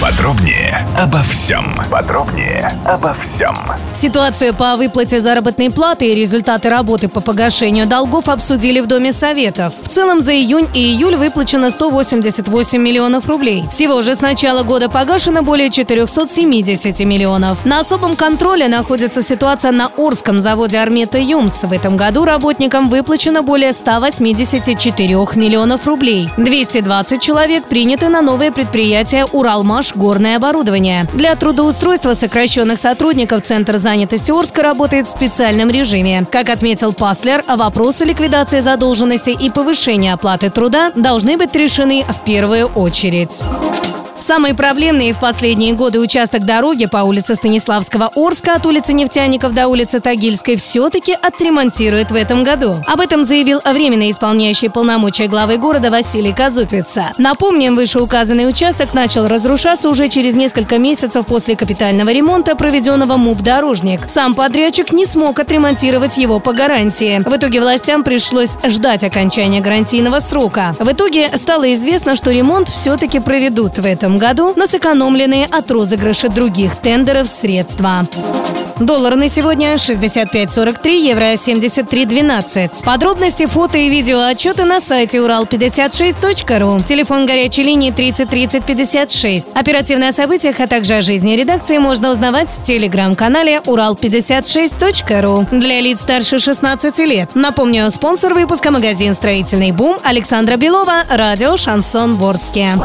Подробнее обо всем. Подробнее обо всем. Ситуацию по выплате заработной платы и результаты работы по погашению долгов обсудили в Доме Советов. В целом за июнь и июль выплачено 188 миллионов рублей. Всего же с начала года погашено более 470 миллионов. На особом контроле находится ситуация на Орском заводе Армета Юмс. В этом году работникам выплачено более 184 миллионов рублей. 220 человек приняты на новое предприятие «Уралмаш горное оборудование». Для трудоустройства сокращенных сотрудников Центр занятости Орска работает в специальном режиме. Как отметил Паслер, вопросы ликвидации задолженности и повышения оплаты труда должны быть решены в первую очередь. Самый проблемный в последние годы участок дороги по улице Станиславского Орска от улицы Нефтяников до улицы Тагильской все-таки отремонтируют в этом году. Об этом заявил временно исполняющий полномочия главы города Василий Казупица. Напомним, вышеуказанный участок начал разрушаться уже через несколько месяцев после капитального ремонта, проведенного МУП «Дорожник». Сам подрядчик не смог отремонтировать его по гарантии. В итоге властям пришлось ждать окончания гарантийного срока. В итоге стало известно, что ремонт все-таки проведут в этом году на сэкономленные от розыгрыша других тендеров средства. Доллар на сегодня 65.43, евро 73.12. Подробности, фото и видео отчеты на сайте урал56.ру. Телефон горячей линии 30 30 56. Оперативные о событиях, а также о жизни редакции можно узнавать в телеграм-канале урал56.ру. Для лиц старше 16 лет. Напомню, спонсор выпуска магазин «Строительный бум» Александра Белова, радио «Шансон Ворске».